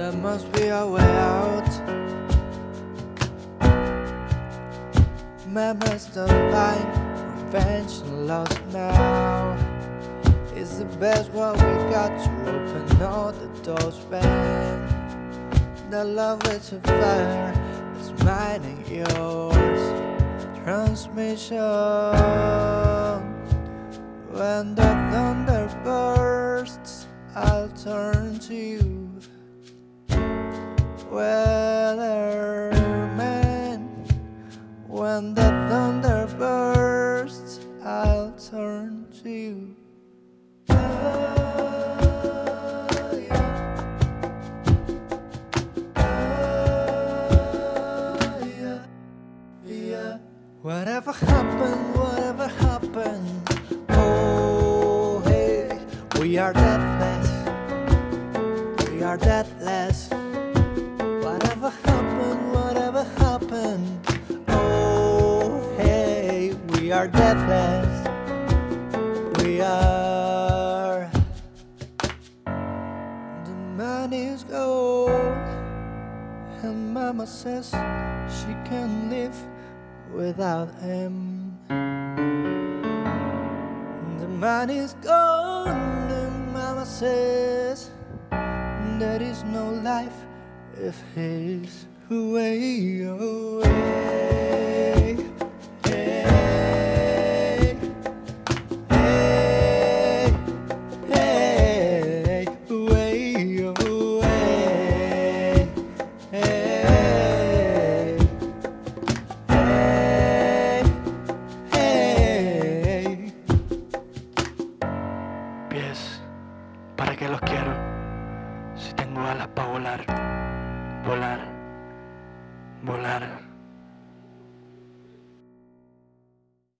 There must be a way out. Memories the line, revenge and loss now. It's the best what we got to open all the doors Man, the love is a fire, it's mine and yours. Transmission when the thunder bursts, I'll turn to you. Weatherman. When the thunder bursts I'll turn to you Whatever happened, whatever happened Oh, hey, we are deathless. We are deathless are deathless. We are. The man is gold. And mama says she can live without him. The man is gone. And mama says There is no life if he's way away ¿para qué los quiero? Si tengo alas para volar, volar, volar.